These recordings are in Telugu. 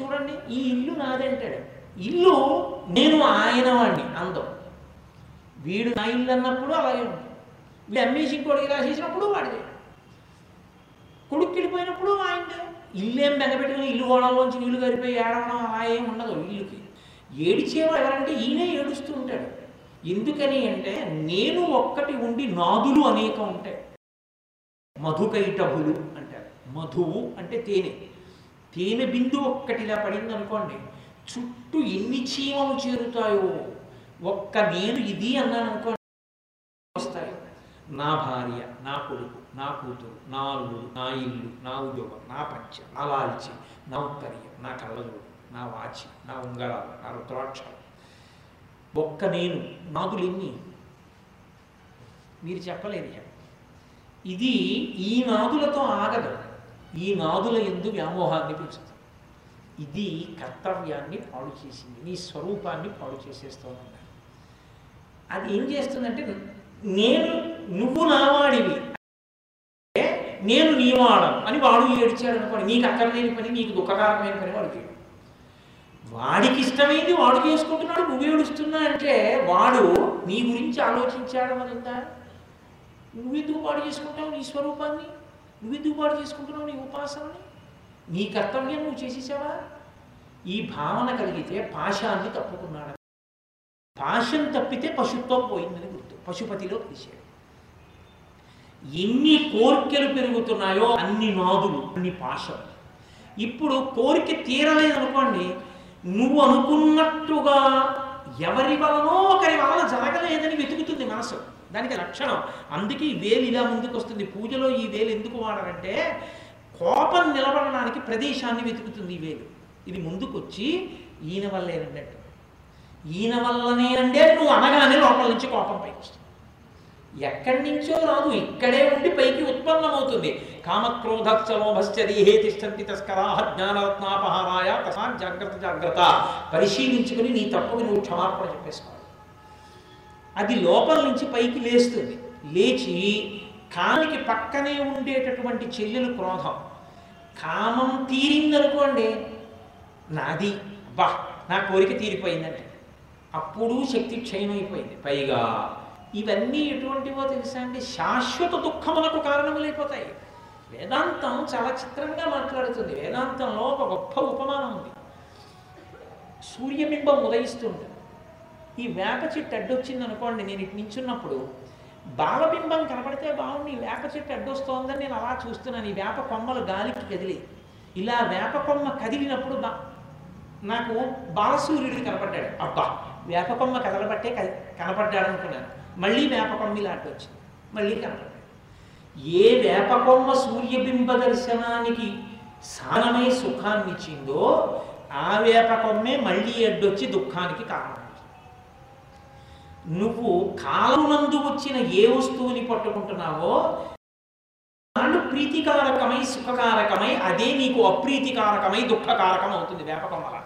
చూడండి ఈ ఇల్లు నాదంటాడు ఇల్లు నేను ఆయన వాడిని అందం. వీడు నా ఇల్లు అన్నప్పుడు అలాగే ఉంటుంది. వీడు అమ్మేసి ఇంకోటికి రాసేసినప్పుడు వాడిదే. కొడుకు వెళ్ళిపోయినప్పుడు ఆయనదే. ఇల్లు బెంగపెట్టుకుని ఇల్లు గోడలోంచి నీళ్ళు గరిపోయి ఏడవడం అలా ఏం ఉండదు ఇల్లుకి. ఏడిచేవాడు ఎవరంటే ఈయనే ఏడుస్తూ ఉంటాడు. ఎందుకని అంటే నేను ఒక్కటి ఉండి నాదులు అనేక ఉంటాయి. మధుకైటభులు అంటారు. మధువు అంటే తేనె. తేనె బిందు ఒక్కటిలా పడింది అనుకోండి చుట్టూ ఎన్ని చీమలు చేరుతాయో ఒక్క నేను ఇది అన్నాను అనుకోండి వస్తాయి. నా భార్య నా కొడుకు నా కూతురు నా అల్లుడు నా ఇల్లు నా ఉద్యోగం నా పంచ నా లాల్చి నా ఉత్తరీయం నా కళ్ళజోడు నా వాచి నా ఉంగరాలు నా రుద్రాక్షలు. ఒక్క నేను నాదులు ఎన్ని మీరు చెప్పలేదు ఇది ఈ నాదులతో ఆగదు. ఈ నాదుల ఎందు వ్యామోహాన్ని పెంచుతుంది. ఇది కర్తవ్యాన్ని పాడు చేసింది నీ స్వరూపాన్ని పాడు చేసేస్తోంది అది ఏం చేస్తుందంటే నేను నువ్వు నావాడివి అంటే నేను నీవాడను అని వాడు ఏడ్చాడు అనుకోండి నీకు అక్కర్లేని పని నీకు దుఃఖకారమైన పని వాడికి వాడికి ఇష్టమైంది వాడు చేసుకుంటున్నాడు నువ్వు ఏడుస్తున్నా అంటే వాడు నీ గురించి ఆలోచించాడు అని ఉందా నువ్వెందుకు పాడు చేసుకుంటావు నీ స్వరూపాన్ని? నువ్వెందుకు పాడు చేసుకుంటున్నావు నీ ఉపాసనని? నీ కర్తవ్యం నువ్వు చేసేసావా? ఈ భావన కలిగితే పాశాన్ని తప్పుకున్నాడు. పాశం తప్పితే పశుత్వం పోయిందని గుర్తు. పశుపతిలో కలిశాడు ఎన్ని కోరికలు పెరుగుతున్నాయో అన్ని నాదులు అన్ని పాశం ఇప్పుడు కోరిక తీరలేదనుకోండి నువ్వు అనుకున్నట్టుగా ఎవరి వలనో ఒకరి వలన జరగలేదని వెతుకుతుంది మనసు దానికి లక్షణం. అందుకే ఈ వేలు ఇలా ముందుకు వస్తుంది పూజలో ఈ వేలు ఎందుకు వాడారంటే కోపం నిలబడడానికి ప్రదేశాన్ని వెతుకుతుంది ఈ వేలు. ఇది ముందుకొచ్చి ఈయన వల్లేనన్నట్టు ఈయన వల్లనే అంటే నువ్వు అనగానే లోపల నుంచి కోపం పైకి వస్తుంది ఎక్కడి నుంచో రాదు. ఇక్కడే ఉండి పైకి ఉత్పన్నమవుతుంది. కామక్రోధక్షలోభశ్చరీహే తిష్టంతి తస్కరా జ్ఞానరత్నాపహారాయ తసా జాగ్రత్త జాగ్రత్త. పరిశీలించుకుని నీ తప్పుకి నువ్వు క్షమాపణ చెప్పేసుకో. అది లోపల నుంచి పైకి లేస్తుంది. లేచి కానికి పక్కనే ఉండేటటువంటి చెల్లెలు క్రోధం. కామం తీరిందనుకోండి నాది బా నా కోరిక తీరిపోయిందంటే. అప్పుడు శక్తి క్షయమైపోయింది. పైగా ఇవన్నీ ఎటువంటివో తెలుసా అండి? శాశ్వత దుఃఖములకు కారణములైపోతాయి. వేదాంతం చాలా చిత్రంగా మాట్లాడుతుంది. వేదాంతంలో ఒక గొప్ప ఉపమానం ఉంది. సూర్యబింబం ఉదయిస్తుంటుంది. ఈ వేప చెట్టు అడ్డొచ్చింది అనుకోండి నేను ఇటు నించున్నప్పుడు బాలబింబం కనపడితే బాగుంది ఈ వేప చెట్టు అడ్డొస్తోందని నేను అలా చూస్తున్నాను. ఈ వేప కొమ్మలు గాలికి కదిలి ఇలా వేప కొమ్మ కదిలినప్పుడు బా నాకు బాలసూర్యుడు కనపడ్డాడు. అబ్బా వేప కొమ్మ కదలబట్టే కనపడ్డాడు అనుకున్నాను. మళ్ళీ వేప కొమ్మ ఇలా అడ్డొచ్చింది మళ్ళీ కనపడ్డాడు. ఏ వేప కొమ్మ సూర్యబింబ దర్శనానికి సానమై సుఖాన్ని ఇచ్చిందో ఆ వేప కొమ్మే మళ్ళీ అడ్డొచ్చి దుఃఖానికి కారణం. నువ్వు కాలమునందు వచ్చిన ఏ వస్తువుని పట్టుకుంటున్నావో వాళ్ళు ప్రీతికారకమై సుఖకారకమై అదే నీకు అప్రీతికారకమై దుఃఖకారకం అవుతుంది వేపకొమ్మల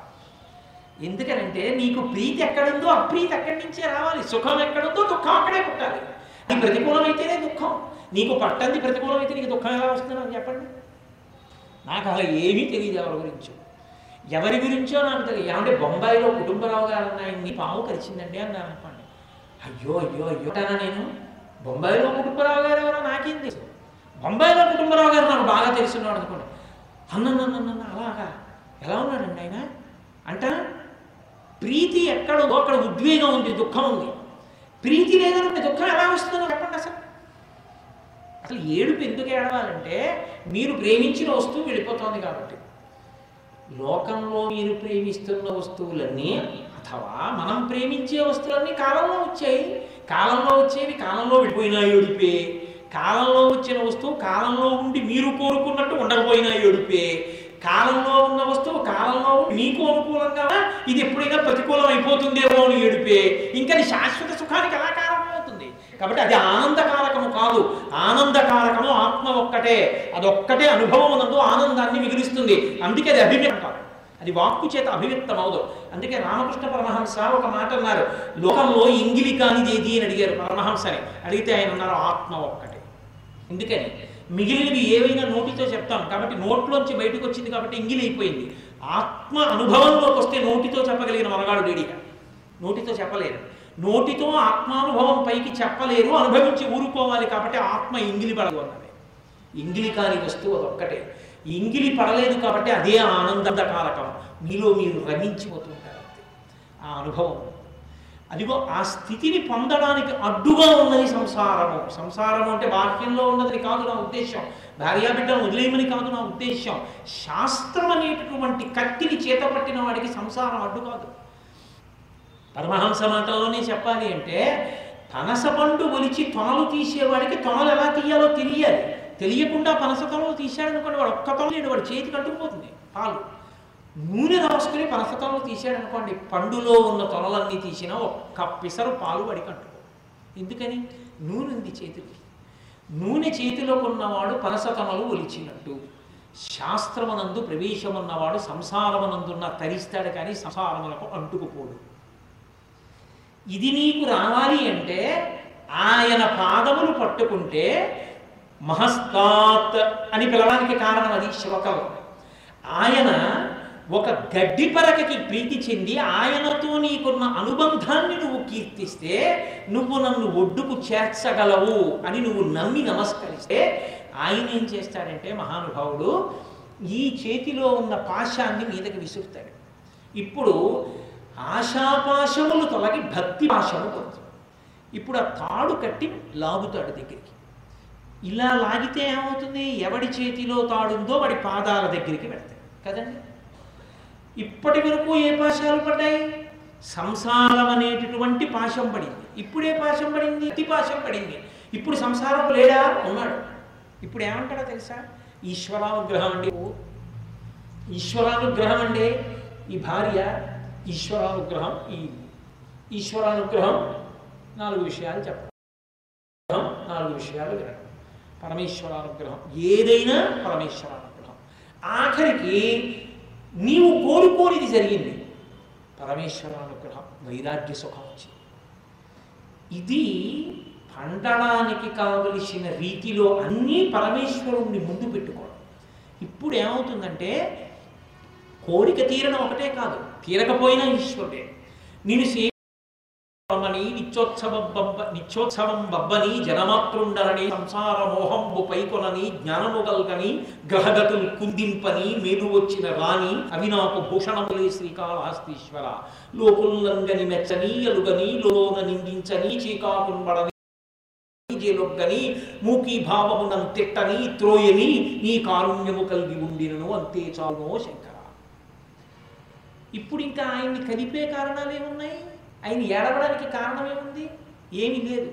ఎందుకనంటే నీకు ప్రీతి ఎక్కడుందో అప్రీతి ఎక్కడి నుంచే రావాలి. సుఖం ఎక్కడుందో దుఃఖం అక్కడే పుట్టాలి. నీ ప్రతికూలమైతేనే దుఃఖం. నీకు పట్టంది ప్రతికూలమైతే నీకు దుఃఖం ఎలా వస్తుందని చెప్పండి. నాకు అలా ఏమీ తెలియదు ఎవరి గురించో. ఎవరి గురించో నాకు తెలియదు. ఏమంటే బొంబాయిలో కుటుంబరావు గారు ఆయన్ని పాము కరిచిందండి అన్నాను అయ్యో అయ్యో అయ్యో. అంటానా నేను? బొంబాయిలో కుటుంబరావు గారు ఎవరో నాకేంది? తెలుసు బొంబాయిలో కుటుంబరావు గారు నాకు బాగా తెలుసున్నాడు అనుకోండి. అన్నన్నన్న అలాగా? ఎలా ఉన్నాడండి ఆయన? అంట ప్రీతి ఎక్కడో అక్కడ ఉద్వేగం ఉంది దుఃఖం ఉంది. ప్రీతి లేదనుకుంటే దుఃఖం ఎలా వస్తుందో చెప్పండి అసలు. అసలు ఏడుపు ఎందుకు ఏడవాలంటే మీరు ప్రేమించిన వస్తువు వెళ్ళిపోతుంది కాబట్టి. లోకంలో మీరు ప్రేమిస్తున్న వస్తువులన్నీ అథవా మనం ప్రేమించే వస్తువులన్నీ కాలంలో వచ్చాయి. కాలంలో వచ్చేవి కాలంలో వెళ్ళిపోయినా ఏడుపే కాలంలో వచ్చిన వస్తువు కాలంలో ఉండి మీరు కోరుకున్నట్టు ఉండకపోయినా ఏడుపే కాలంలో ఉన్న వస్తువు కాలంలో నీకు అనుకూలంగా ఇది ఎప్పుడైనా ప్రతికూలం అయిపోతుందేమో అని ఏడిపే ఇంకా శాశ్వత సుఖానికి ఎలా కారణమవుతుంది? కాబట్టి అది ఆనందకారకము కాదు. ఆనందకారకము ఆత్మ ఒక్కటే. అదొక్కటే అనుభవం నందు ఆనందాన్ని మిగిలిస్తుంది. అందుకే అది అభివ్యక్తం అది వాక్కు చేత అభివ్యక్తం అవదు అందుకే రామకృష్ణ పరమహంస ఒక మాట అన్నారు. లోకంలో ఇంగిలి కానిది ఏది అని అడిగారు పరమహంసని అడిగితే ఆయన అన్నారు ఆత్మ ఒక్కటే. ఎందుకని? మిగిలినవి ఏవైనా నోటితో చెప్తాం. కాబట్టి నోట్లోంచి బయటకు వచ్చింది కాబట్టి ఇంగిలి అయిపోయింది. ఆత్మ అనుభవంలోకి వస్తే నోటితో చెప్పగలిగిన మనగాడు డేడిగా నోటితో చెప్పలేరు. నోటితో ఆత్మానుభవం పైకి చెప్పలేరు అనుభవించి ఊరుకోవాలి కాబట్టి ఆత్మ ఇంగిలి పడదు అన్నది. ఇంగిలి కాని వస్తువు అదొక్కటే ఇంగిలి పడలేదు కాబట్టి అదే ఆనంద కారకం మీలో మీరు రమించిపోతుంటారు ఆ అనుభవం. అదిగో ఆ స్థితిని పొందడానికి అడ్డుగా ఉన్నది సంసారము. సంసారము అంటే బాహ్యంలో ఉన్నదని కాదు నా ఉద్దేశం భార్యాబిడ్డను వదిలేయమని కాదు నా ఉద్దేశం శాస్త్రం అనేటటువంటి కత్తిని చేతపట్టిన వాడికి సంసారం అడ్డు కాదు. పరమహంస మాటలోనే చెప్పాలి అంటే తనస పండు ఒలిచి తొనలు తీసేవాడికి తొనలు ఎలా తీయాలో తెలియాలి. తెలియకుండా పనస తీశాడనుకోండి వాడు ఒక్క తొనలు లేడు వాడు చేతికి అంటుకుపోతుంది పాలు. నూనె రాసుకుని పనస తీశాడనుకోండి పండులో ఉన్న తొనలన్నీ తీసినా ఒక్క పిసరు పాలు వాడికి అంటుకో ఎందుకని? నూనె ఉంది చేతిలో. నూనె చేతిలో ఉన్నవాడు పనస ఒలిచినట్టు శాస్త్రమనందు ప్రవేశమున్నవాడు సంసారమనందున్న తరిస్తాడు కానీ సంసారములకు అంటుకుపోడు. ఇది నీకు రావాలి అంటే ఆయన పాదములు పట్టుకుంటే మహస్తాత్ అని పిలవడానికి కారణం అది శివకవి. ఆయన ఒక గడ్డి పరకకి ప్రీతి చెంది ఆయనతో నీకున్న అనుబంధాన్ని నువ్వు కీర్తిస్తే నువ్వు నన్ను ఒడ్డుకు చేర్చగలవు అని నువ్వు నమ్మి నమస్కరిస్తే ఆయన ఏం చేస్తాడంటే మహానుభావుడు ఈ చేతిలో ఉన్న పాశాన్ని మీదకి విసురుతాడు. ఇప్పుడు ఆశాపాశములు తొలగి భక్తి పాశము కొడుతుంది ఇప్పుడు ఆ తాడు కట్టి లాగుతాడు దగ్గరికి. ఇలా లాగితే ఏమవుతుంది? ఎవడి చేతిలో తాడుందో వాడి పాదాల దగ్గరికి పెడతాయి కదండి? ఇప్పటి వరకు ఏ పాశాలు పడ్డాయి? సంసారం అనేటటువంటి పాశం పడింది. ఇప్పుడే పాశం పడింది అతి పాశం పడింది. ఇప్పుడు సంసారం లేడా? ఉన్నాడు. ఇప్పుడు ఏమంటాడో తెలుసా? ఈశ్వరానుగ్రహం అండి ఓ ఈశ్వరానుగ్రహం అండి ఈ భార్య ఈశ్వరానుగ్రహం ఈ ఈశ్వరానుగ్రహం నాలుగు విషయాలు చెప్పడం నాలుగు విషయాలు వినడం. పరమేశ్వరానుగ్రహం. ఏదైనా పరమేశ్వరానుగ్రహం. ఆఖరికి నీవు కోరుకోనిది జరిగింది. పరమేశ్వరానుగ్రహం వైరాగ్య సుఖం వచ్చింది. ఇది పండడానికి కావలసిన రీతిలో అన్నీ పరమేశ్వరుణ్ణి ముందు పెట్టుకోవడం. ఇప్పుడు ఏమవుతుందంటే కోరిక తీరడం ఒకటే కాదు తీరకపోయినా ఈశ్వరుడే. నేను సేవని నిత్యోత్సవం బబ్బ నిత్యోత్సవం బబ్బని జనమాతృండరని సంసార మోహంబు పైకొనని జ్ఞానము గల్గని గ్రహగతులు కుందింపని మేలు వచ్చిన రాణి అవి నాకు భూషణములే శ్రీకాళహస్తీశ్వర. లోకుల్లంగని మెచ్చని ఎలుగని లోన నిందించని చీకాకుంబడని జేలొగ్గని మూకీ భావమునం తిట్టని త్రోయని నీ కారుణ్యము కలిగి ఉండినను అంతే చాలునో శంకర. ఇప్పుడు ఇంకా ఆయన్ని కలిపే కారణాలు ఏమున్నాయి ఆయన ఏడవడానికి కారణం ఏముంది? ఏమీ లేదు.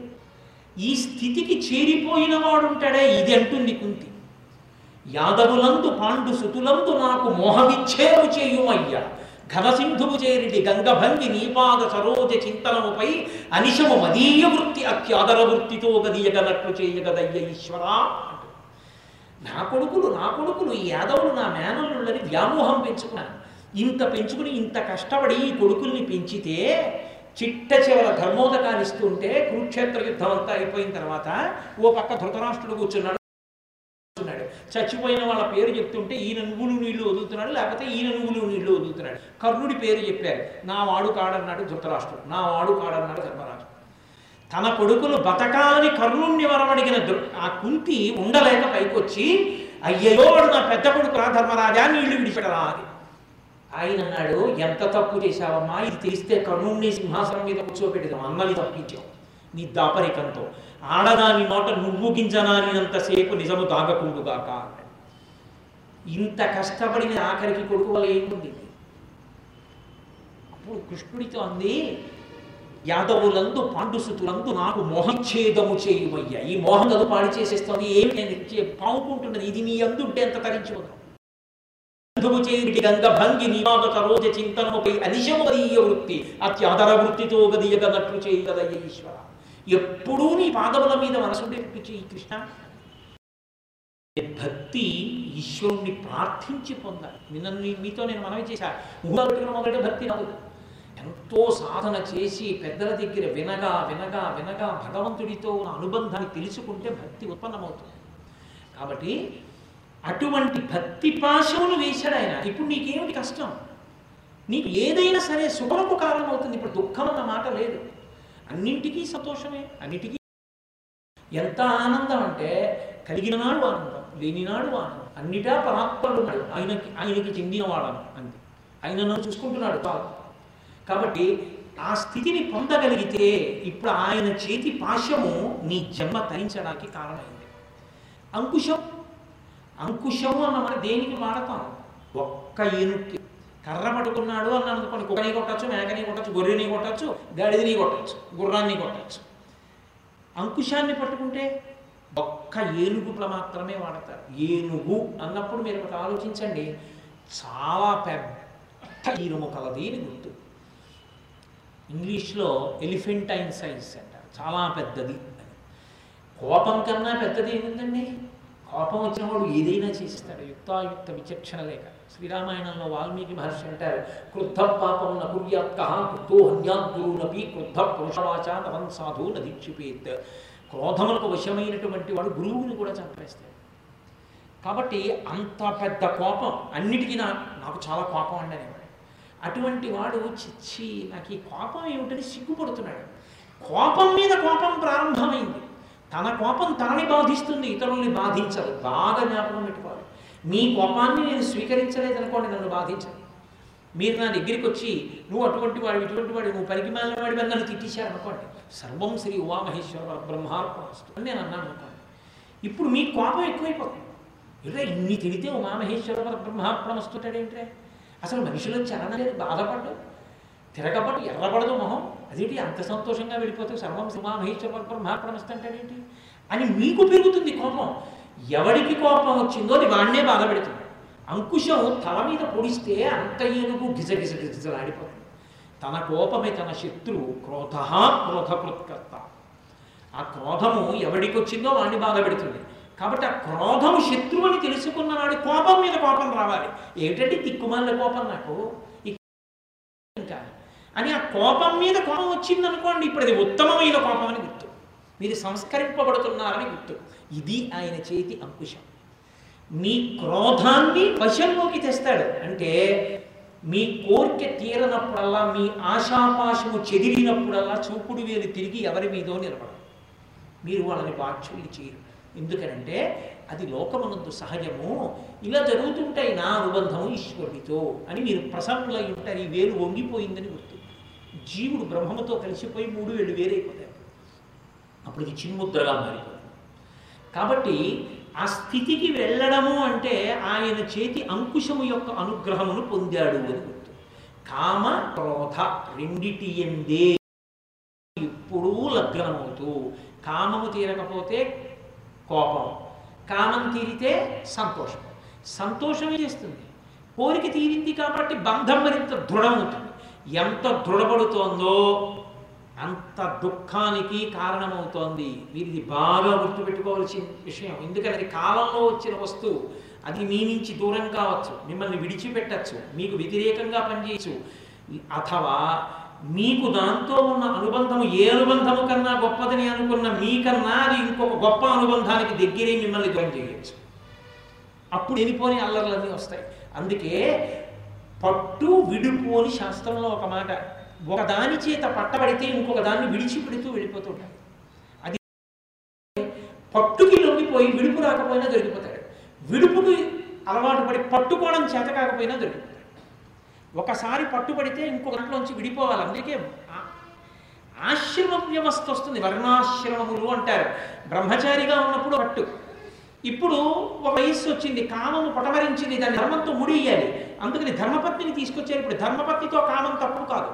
ఈ స్థితికి చేరిపోయిన వాడుంటాడే ఇది అంటుంది కుంతి. యాదవులందు పాండు సుతులందు నాకు మోహవిచ్ఛేము చేయుమయ్యా. ఘనసింధువు చేరిడి గంగభంగి నీపాద సరోజ చింతనముపై అనిశము మదీయ వృత్తి అత్యాదర వృత్తితో గదియగనట్లు చేయగదయ్య ఈశ్వరా నా కొడుకులు నా కొడుకులు ఈ యాదవులు నా మేనల్లుళ్ళని వ్యామోహం పెంచుకున్నాను ఇంత పెంచుకుని ఇంత కష్టపడి ఈ కొడుకుల్ని పెంచితే చిట్ట చివర ధర్మోదకాన్ని ఇస్తుంటే కురుక్షేత్ర యుద్ధం అంతా అయిపోయిన తర్వాత ఓ పక్క ధృతరాష్ట్రుడు కూర్చున్నాడు. కూర్చున్నాడు. చచ్చిపోయిన వాళ్ళ పేరు చెప్తుంటే ఈయన నువ్వులు నీళ్ళు వదులుతున్నాడు లేకపోతే ఈయన నువ్వులు నీళ్ళు వదులుతున్నాడు. కర్ణుడి పేరు చెప్పారు. నా వాడు కాడన్నాడు ధృతరాష్ట్రుడు. నా వాడు కాడన్నాడు ధర్మరాజు. తన కొడుకులు బతకాలని కర్ణుణ్ణి వరమడిగిన ఆ కుంతి ఉండలేక పైకొచ్చి అయ్యో వాడు నా పెద్ద కొడుకు రా ధర్మరాజా నీళ్ళు విడిపెడరా అని. ఆయన అన్నాడు ఎంత తప్పు చేశావమ్మా? ఇది తెలిస్తే కర్ణుణ్ణి సింహాసనం మీద కూర్చోబెట్టేదాం అన్నని తప్పించావు. నీ దాపరికంతో. ఆడదాని నోట నువ్వు గింజనానినంతసేపు నిజము దాగకుండుగాక ఇంత కష్టపడిన ఆఖరికి కొడుకు వల్ల ఏముంది అప్పుడు కృష్ణుడితో అంది యాదవులందు పాండుసుతులందు నాకు మోహచ్ఛేదము చేయుమయ్యా. ఈ మోహం కదా పాడి చేసేస్తుంది ఏమి నేను చే- పావుకుంటున్నది ఇది నీ అందుంటే ఎంత తరించిపోతాం బంధువు చేరిటి గంగ భంగి నివాగత రోజ చింతనముపై అనిశమదీయ వృత్తి అత్యాదర వృత్తితో గదియగనట్లు చేయగదయ్య ఈశ్వర. ఎప్పుడూ నీ పాదముల మీద మనసుండేటట్టు చేయి కృష్ణ. భక్తి ఈశ్వరుణ్ణి ప్రార్థించి పొందాలి. నిన్న మీతో నేను మనవి చేశాను ఊహపెట్టుకున్న మొదటి భక్తి రాదు ఎంతో సాధన చేసి పెద్దల దగ్గర వినగా వినగా వినగా భగవంతుడితో ఉన్న అనుబంధాన్ని తెలుసుకుంటే భక్తి ఉత్పన్నమవుతుంది. కాబట్టి అటువంటి భక్తి పాశములు వేశాడు ఆయన. ఇప్పుడు నీకేమిటి కష్టం? నీకు ఏదైనా సరే సుఖముకు కారణం అవుతుంది ఇప్పుడు దుఃఖం అన్న మాట లేదు. అన్నింటికీ సంతోషమే అన్నిటికీ ఎంత ఆనందం అంటే కలిగిన నాడు ఆనందం లేనినాడు ఆనందం. అన్నిటా పరాత్పరుడు ఆయనకి ఆయనకి చెందినవాడను అంతే. ఆయన నన్ను చూసుకుంటున్నాడు చాలు కాబట్టి ఆ స్థితిని పొందగలిగితే ఇప్పుడు ఆయన చేతి పాశము నీ జన్మ తరించడానికి కారణమైంది. అంకుశం అంకుశము అన్న మనం దేనికి వాడతాం ఒక్క ఏనుక్కి. కర్ర పట్టుకున్నాడు అని అనుకోండి కుక్కని కొట్టచ్చు మేకని కొట్టచ్చు గొర్రెని కొట్టచ్చు గాడిదని కొట్టచ్చు గుర్రాన్ని కొట్టచ్చు. అంకుశాన్ని పట్టుకుంటే ఒక్క ఏనుగులో మాత్రమే వాడతారు. ఏనుగు అన్నప్పుడు మీరు ఒకటి ఆలోచించండి చాలా పెద్ద ఈరుము కలది అని గుర్తు. ఇంగ్లీష్లో ఎలిఫెంటైన్ సైజ్ అంటారు చాలా పెద్దది అని. కోపం కన్నా పెద్దది ఏముందండి? కోపం వచ్చిన వాడు ఏదైనా చేస్తాడు యుక్తాయుక్త విచక్షణ లేక. శ్రీరామాయణంలో వాల్మీకి మహర్షి అంటారు క్రుద్ధ పాపం న కుర్యాత్క క్రుద్ధో హన్యాద్గురునపి క్రుద్ధ పురుషవాచ నవం సాధు నదీక్షిపేత్ క్రోధములకు వశమైనటువంటి వాడు గురువుని కూడా చంపేస్తాడు. కాబట్టి అంత పెద్ద కోపం అన్నిటికీ నా నాకు చాలా కోపం అండి అనేవాడు అటువంటి వాడు చిచ్చి నాకు ఈ కోపం ఏమిటని సిగ్గుపడుతున్నాడు. కోపం మీద కోపం ప్రారంభమైంది. తన కోపం తనని బాధిస్తుంది ఇతరుల్ని బాధించదు. బాగా జ్ఞాపకం పెట్టుకోవాలి. మీ కోపాన్ని నేను స్వీకరించలేదు అనుకోండి నన్ను బాధించదు. మీరు నా దగ్గరికి వచ్చి నువ్వు అటువంటి వాడు ఇటువంటి వాడు నువ్వు పనికి మాలిన వాడి మీద నన్ను తిట్టించారు అనుకోండి. సర్వం శ్రీ ఉమామహేశ్వర బ్రహ్మార్పణ అని నేను అన్నాను అనుకోండి. ఇప్పుడు మీ కోపం ఎక్కువైపోతుంది. ఇలా ఇన్ని తిడితే ఉమామహేశ్వర బ్రహ్మార్పణమస్తుంటాడేంట్రే అసలు మనుషులు చరణలేదు బాధపడ్డు తిరగబడి ఎర్రబడదు మొహం. అదేంటి అంత సంతోషంగా వెళ్ళిపోతే సర్వం సింహామహేశ్వర బ్రహ్మార్పణమిస్తంటాడేంటి అని మీకు పెరుగుతుంది కోపం. ఎవడికి కోపం వచ్చిందో అది వాడినే బాధ పెడుతుంది. అంకుశం తల మీద పొడిస్తే అంత ఏనుగు గిజగిజ గిజలాడిపోతుంది తన కోపమే తన శత్రువు. క్రోధ క్రోధకృత్కర్త. ఆ క్రోధము ఎవడికి వచ్చిందో వాడిని బాధ పెడుతుంది. కాబట్టి ఆ క్రోధము శత్రువుని తెలుసుకున్నవాడి కోపం మీద కోపం రావాలి. ఏమిటంటే తిక్కుమాల కోపం నాకు. అని ఆ కోపం మీద కోపం వచ్చింది అనుకోండి ఇప్పుడు అది ఉత్తమమైన కోపం అని గుర్తు. మీరు సంస్కరింపబడుతున్నారని గుర్తు. ఇది ఆయన చేతి అంకుశం. మీ క్రోధాన్ని వశంలోకి తెస్తాడు. అంటే మీ కోరిక తీరనప్పుడల్లా మీ ఆశాపాశము చెదిరినప్పుడల్లా చూపుడు వేలు తిరిగి ఎవరి మీదో నిలబడదు. మీరు వాళ్ళని వాక్యుల్ని చేయరు. ఎందుకనంటే అది లోకమునందు సహజము. ఇలా జరుగుతుంటాయి నా అనుబంధము ఈశ్వరుడితో అని మీరు ప్రసన్నులై ఉంటారు. ఈ వేలు వంగిపోయిందని గుర్తు. జీవుడు బ్రహ్మముతో కలిసిపోయి మూడు వేళ్ళు వేరైపోతాయి అప్పుడు. ఇది చిన్ముద్రగా మారిపోతుంది కాబట్టి ఆ స్థితికి వెళ్ళడము అంటే ఆయన చేతి అంకుశము యొక్క అనుగ్రహమును పొందాడు అని గుర్తు. కామ క్రోధ రెండిటి ఎందే ఎప్పుడూ లగ్నమవుతూ కామము తీరకపోతే కోపం కామం తీరితే సంతోషం. సంతోషమే చేస్తుంది? కోరిక తీరింది కాబట్టి బంధం మరింత దృఢమవుతుంది. ఎంత దృఢపడుతోందో అంత దుఃఖానికి కారణమవుతోంది. మీరు ఇది బాగా గుర్తుపెట్టుకోవాల్సిన విషయం. ఎందుకంటే అది కాలంలో వచ్చిన వస్తువు. అది మీ నుంచి దూరం కావచ్చు. మిమ్మల్ని విడిచిపెట్టచ్చు. మీకు వ్యతిరేకంగా పనిచేయచ్చు. అథవా మీకు దాంతో ఉన్న అనుబంధము ఏ అనుబంధము కన్నా గొప్పదని అనుకున్న మీకన్నా అది ఇంకొక గొప్ప అనుబంధానికి దగ్గరే మిమ్మల్ని దూరం చేయొచ్చు. అప్పుడు వెళ్ళిపోని అల్లర్లన్నీ వస్తాయి. అందుకే పట్టు విడుపు అని శాస్త్రంలో ఒక మాట ఒక దాని చేత పట్టబడితే ఇంకొక దాన్ని విడిచిపెడుతూ వెళ్ళిపోతుంటాడు అది పట్టుకి లొంగిపోయి విడుపు రాకపోయినా దొరికిపోతాడు. విడుపుకి అలవాటు పడి పట్టుకోవడం చేత కాకపోయినా దొరికిపోతాడు. ఒకసారి పట్టుబడితే ఇంకొక దాంట్లోంచి విడిపోవాలి. అందుకే ఆశ్రమ వ్యవస్థ వస్తుంది. వర్ణాశ్రమములు అంటారు. బ్రహ్మచారిగా ఉన్నప్పుడు పట్టు. ఇప్పుడు ఒక వయస్సు వచ్చింది కామము పటవరించింది దాన్ని ధర్మంతో ముడియాలి అందుకని ధర్మపత్నిని తీసుకొచ్చారు ఇప్పుడు. ధర్మపత్నితో కామం తప్పు కాదు.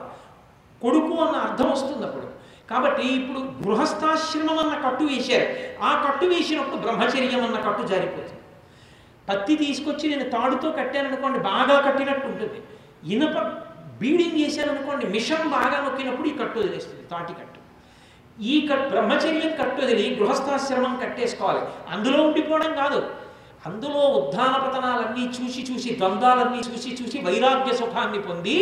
కొడుకు అన్న అర్థం వస్తుంది అప్పుడు. కాబట్టి ఇప్పుడు గృహస్థాశ్రమం అన్న కట్టు వేశారు. ఆ కట్టు వేసినప్పుడు బ్రహ్మచర్యం అన్న కట్టు జారిపోతుంది. పత్తి తీసుకొచ్చి నేను తాడుతో కట్టాననుకోండి బాగా కట్టినట్టు ఉంటుంది. ఇనప బీడింగ్ చేశాననుకోండి మిషన్ బాగా నొక్కినప్పుడు ఈ కట్టు వదిలేస్తుంది తాటి కట్టు. ఈ కట్ బ్రహ్మచర్యం కట్టు వదిలి గృహస్థాశ్రమం కట్టేసుకోవాలి. అందులో ఉండిపోవడం కాదు. అందులో ఉద్ధాన పతనాలన్నీ చూసి చూసి ద్వంద్వాలన్నీ చూసి చూసి వైరాగ్య సుఖాన్ని పొంది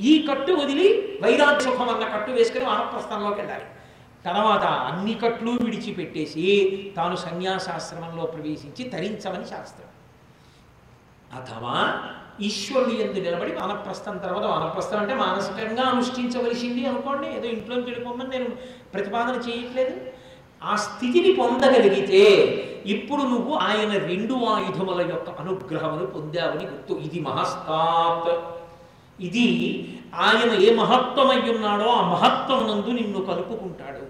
ఈ కట్టు వదిలి వైరాగ్య సుఖం అన్న కట్టు వేసుకుని వానప్రస్థంలోకి వెళ్ళాలి. తర్వాత అన్ని కట్లు విడిచిపెట్టేసి తాను సన్యాసాశ్రమంలో ప్రవేశించి తరించమని శాస్త్రం. అథవా ఈశ్వరుడు ఎందు నిలబడి వానప్రస్థం తర్వాత వానప్రస్థం అంటే మానసికంగా అనుష్ఠించవలసింది అనుకోండి. ఏదో ఇంట్లో వెళ్ళిపోమని నేను ప్రతిపాదన చేయట్లేదు. ఆ స్థితిని పొందగలిగితే ఇప్పుడు నువ్వు ఆయన రెండు ఆయుధముల యొక్క అనుగ్రహమును పొందావని గుర్తు. ఇది మహస్తాత్ ఇది ఆయన ఏ మహత్వమై ఉన్నాడో ఆ మహత్వం నందు నిన్ను కలుపుకుంటాడు.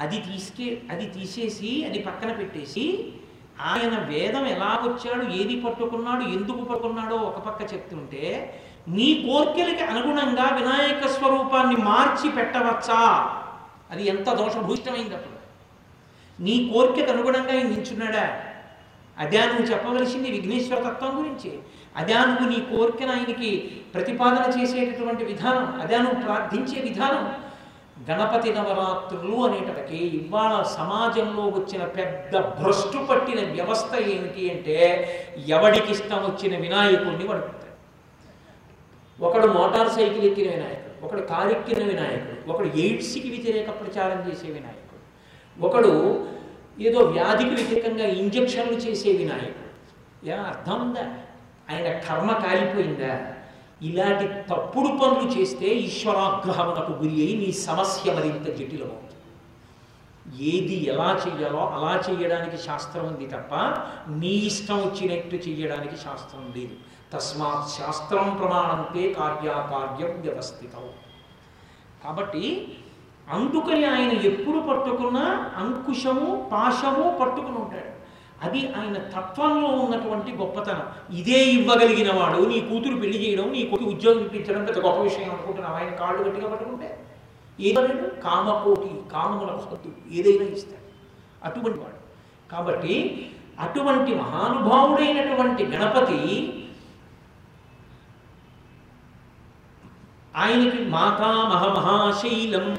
అది తీసుకే అది తీసేసి అది పక్కన పెట్టేసి ఆయన వేదం ఎలా వచ్చాడు ఏది పట్టుకున్నాడు ఎందుకు పట్టుకున్నాడో ఒక పక్క చెప్తుంటే నీ కోర్కెలకి అనుగుణంగా వినాయక స్వరూపాన్ని మార్చి పెట్టవచ్చా? అది ఎంత దోషభూష్టమైంది అప్పుడు. నీ కోరికకు అనుగుణంగా ఆయన నించున్నాడా అదే నువ్వు చెప్పవలసింది విఘ్నేశ్వర తత్వం గురించి. అదే నువ్వు నీ కోరికను ఆయనకి ప్రతిపాదన చేసేటటువంటి విధానం. అదే నువ్వు ప్రార్థించే విధానం. గణపతి నవరాత్రులు అనేటప్పటికి ఇవాళ సమాజంలో వచ్చిన పెద్ద భ్రష్టు పట్టిన వ్యవస్థ ఏమిటి అంటే ఎవడికి ఇష్టం వచ్చిన వినాయకుడిని వాడు ఒకడు మోటార్ సైకిల్ ఎక్కిన వినాయకుడు ఒకడు కారెక్కిన వినాయకుడు ఒకడు ఎయిడ్స్కి వ్యతిరేక ప్రచారం చేసే వినాయకుడు ఒకడు ఏదో వ్యాధికి వ్యతిరేకంగా ఇంజక్షన్లు చేసే వినాయకుడు. ఏ అర్థం ఉందా? ఆయన కర్మ కాలిపోయిందా? ఇలాంటి తప్పుడు పనులు చేస్తే ఈశ్వరాగ్రహమునకు గురి అయి నీ సమస్య మరింత జటిలమవుతుంది. ఏది ఎలా చెయ్యాలో అలా చేయడానికి శాస్త్రం ఉంది తప్ప నీ ఇష్టం వచ్చినట్టు చేయడానికి శాస్త్రం లేదు. తస్మాత్ శాస్త్రం ప్రమాణంతే కార్యాకార్యం వ్యవస్థితం. కాబట్టి అందుకని ఆయన ఎప్పుడు పట్టుకున్నా అంకుశము పాశము పట్టుకుని ఉంటాడు. అది ఆయన తత్వంలో ఉన్నటువంటి గొప్పతనం. ఇదే ఇవ్వగలిగిన వాడు నీ కూతురు పెళ్ళి చేయడం నీ కొడుకు ఉద్యోగం ఇప్పించడం పెద్ద గొప్ప విషయం అనుకుంటున్నావు? ఆయన కాళ్ళు గట్టిగా పట్టుకుంటే ఏదైనా కామకోటి కామముల హద్దు ఏదైనా ఇస్తాడు. అటువంటి వాడు. కాబట్టి అటువంటి మహానుభావుడైనటువంటి గణపతి ఆయనకి మాతామహ మహాశైలం.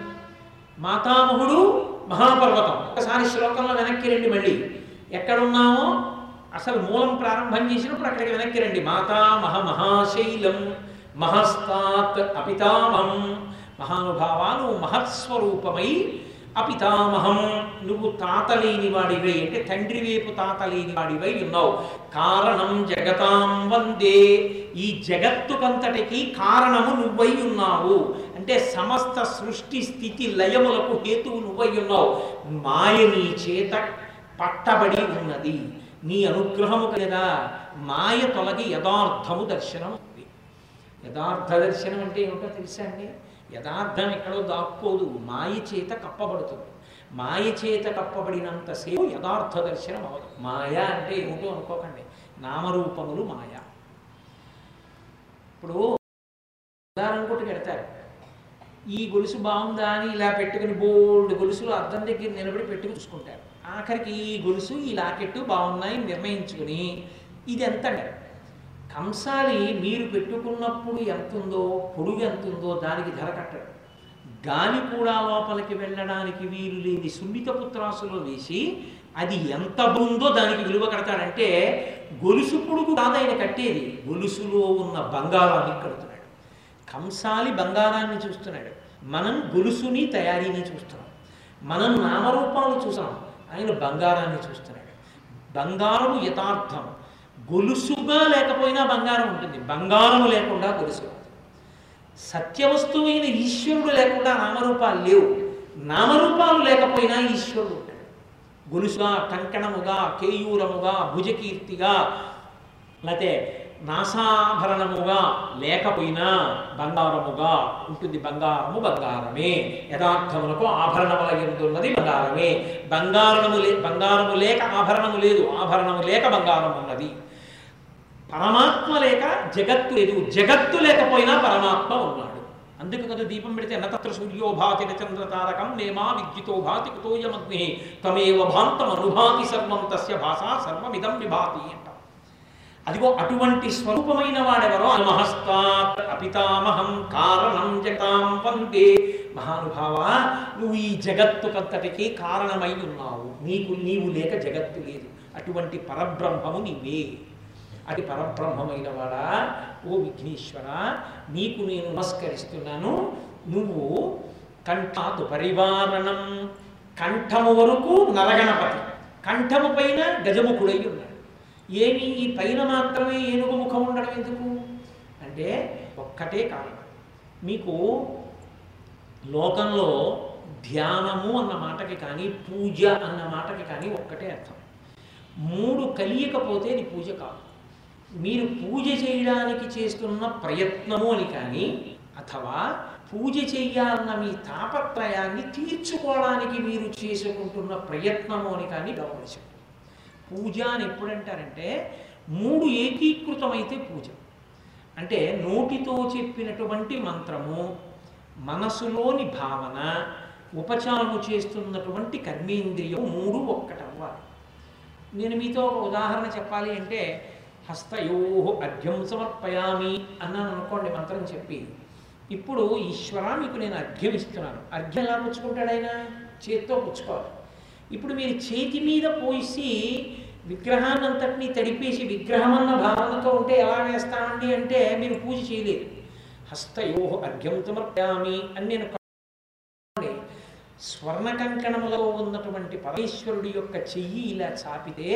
మాతామహుడు మహాపర్వతం. ఒకసారి శ్లోకంలో వెనక్కి రండి మళ్ళీ. ఎక్కడున్నామో అసలు మూలం ప్రారంభం చేసినప్పుడు అక్కడికి వెనక్కి రండి. మాతామహ మహాశైలం మహస్తాత్ అపితామహం. మహానుభావాను నువ్వు మహత్స్వరూపమై అపితామహం. నువ్వు తాత వాడివై అంటే తండ్రి వైపు తాత వాడివై ఉన్నావు. కారణం జగతాం వందే. ఈ జగత్తుకంతటికి కారణము నువ్వై ఉన్నావు. అంటే సమస్త సృష్టి స్థితి లయములకు హేతువు నువ్వై ఉన్నావు. మాయ నీ చేత పట్టబడి ఉన్నది. నీ అనుగ్రహము కదా మాయ తొలగి యథార్థము దర్శనం ఉంది. యథార్థ దర్శనం అంటే ఏమిటో తెలుసా అండి? యథార్థం ఎక్కడో దాక్కోదు మాయ చేత కప్పబడుతుంది. మాయ చేత కప్పబడినంతసేపు యథార్థ దర్శనం అవదు మాయ అంటే ఏమిటో అనుకోకండి. నామరూపములు మాయ. ఇప్పుడు ఉదాహరణ పెడతారు. ఈ గొలుసు బాగుందా అని ఇలా పెట్టుకుని బోల్డ్ గొలుసులు అద్దం దగ్గర నిలబడి పెట్టుకుని చూసుకుంటారు. ఆఖరికి ఈ గొలుసు ఈ లాకెట్టు బాగున్నాయి నిర్ణయించుకుని ఇది ఎంత కంసాలి మీరు పెట్టుకున్నప్పుడు ఎంత ఉందో పొడుగు ఎంత ఉందో దానికి ధర కట్టడు. గాలి కూడా లోపలికి వెళ్ళడానికి వీలు లేని సున్నిత పుత్రాసులో వేసి అది ఎంత ఉందో దానికి విలువ కడతాడంటే గొలుసు పొడుగు కాదు ఆయన కట్టేది. గొలుసులో ఉన్న బంగారాన్ని కడుతున్నాడు. కంసాలి బంగారాన్ని చూస్తున్నాడు. మనం గొలుసుని తయారీని చూస్తున్నాం. మనం నామరూపాలు చూసాం. ఆయన బంగారాన్ని చూస్తున్నాడు. బంగారము యథార్థం. గొలుసుగా లేకపోయినా బంగారం ఉంటుంది. బంగారము లేకుండా గొలుసు సత్యవస్తువైన ఈశ్వరుడు లేకుండా నామరూపాలు లేవు. నామరూపాలు లేకపోయినా ఈశ్వరుడు ఉంటాడు. గొలుసుగా కంకణముగా కేయూరముగా భుజకీర్తిగా లేకపోతే నాసాభరణముగా లేకపోయినా బంగారముగా ఉంటుంది బంగారము బంగారమే. యథార్థములకు ఆభరణముల ఎందున్నది బంగారమే. బంగారము లే బంగారము లేక ఆభరణము లేదు ఆభరణము లేక బంగారం ఉన్నది. పరమాత్మ లేక జగత్తు లేదు జగత్తు లేకపోయినా పరమాత్మ ఉన్నాడు. అందుకు కదా దీపం పెడితే నతత్ర సూర్యోభాతి చంద్ర తారకం నేమా విద్యుతో భాతి కుతోయమగ్ని తమేవ భాంతం అనుభాతి సర్వం తస్య భాషా సర్వమిదం విభాతి అంటాం అదిగో అటువంటి స్వరూపమైన వాడెవరో? మహస్తాత్ అపితామహం కారణం జగతాం వందే. మహానుభావ నువ్వు ఈ జగత్తుకంతటికి కారణమై ఉన్నావు. నీకు నీవు లేక జగత్తు లేదు. అటువంటి పరబ్రహ్మము నీవే. అది పరబ్రహ్మమైన వాడా? ఓ విఘ్నేశ్వర నీకు నేను నమస్కరిస్తున్నాను. నువ్వు కంఠాతు పరివారణం. కంఠము వరకు నరగణపతి. కంఠము పైన గజముఖుడై ఉన్నాడు. ఏమి? ఈ పైన మాత్రమే ఏనుగు ముఖం ఉండడం ఎందుకు? అంటే ఒక్కటే కారణం. మీకు లోకంలో ధ్యానము అన్న మాటకి కానీ పూజ అన్న మాటకి కానీ ఒక్కటే అర్థం. మూడు కలియకపోతే అది పూజ కాదు. మీరు పూజ చేయడానికి చేస్తున్న ప్రయత్నము అని కానీ అథవా పూజ చేయాలన్న మీ తాపత్రయాన్ని తీర్చుకోవడానికి మీరు చేసుకుంటున్న ప్రయత్నము అని కానీ గమనించండి. పూజ అని ఎప్పుడంటారంటే మూడు ఏకీకృతమైతే పూజ. అంటే నోటితో చెప్పినటువంటి మంత్రము మనసులోని భావన ఉపచారము చేస్తున్నటువంటి కర్మేంద్రియం మూడు ఒక్కటవ్వాలి. నేను మీతో ఒక ఉదాహరణ చెప్పాలి అంటే హస్తయో అర్ఘ్యం సమర్పయామి అన్నాను అనుకోండి మంత్రం చెప్పి. ఇప్పుడు ఈశ్వర మీకు నేను అర్ఘ్యం ఇస్తున్నాను అర్ఘ్యం ఎలా పుచ్చుకుంటాడు ఆయన? చేత్తో పుచ్చుకోవాలి. ఇప్పుడు మీరు చేతి మీద పోసి విగ్రహాన్నంతటినీ తడిపేసి విగ్రహం అన్న భావనతో ఉంటే ఎలా వేస్తామండి అంటే మీరు పూజ చేయలేదు. హస్తయో అర్ఘ్యం సమర్పయామి అని నేను స్వర్ణ కంకణములో ఉన్నటువంటి పరమేశ్వరుడి యొక్క చెయ్యి ఇలా చాపితే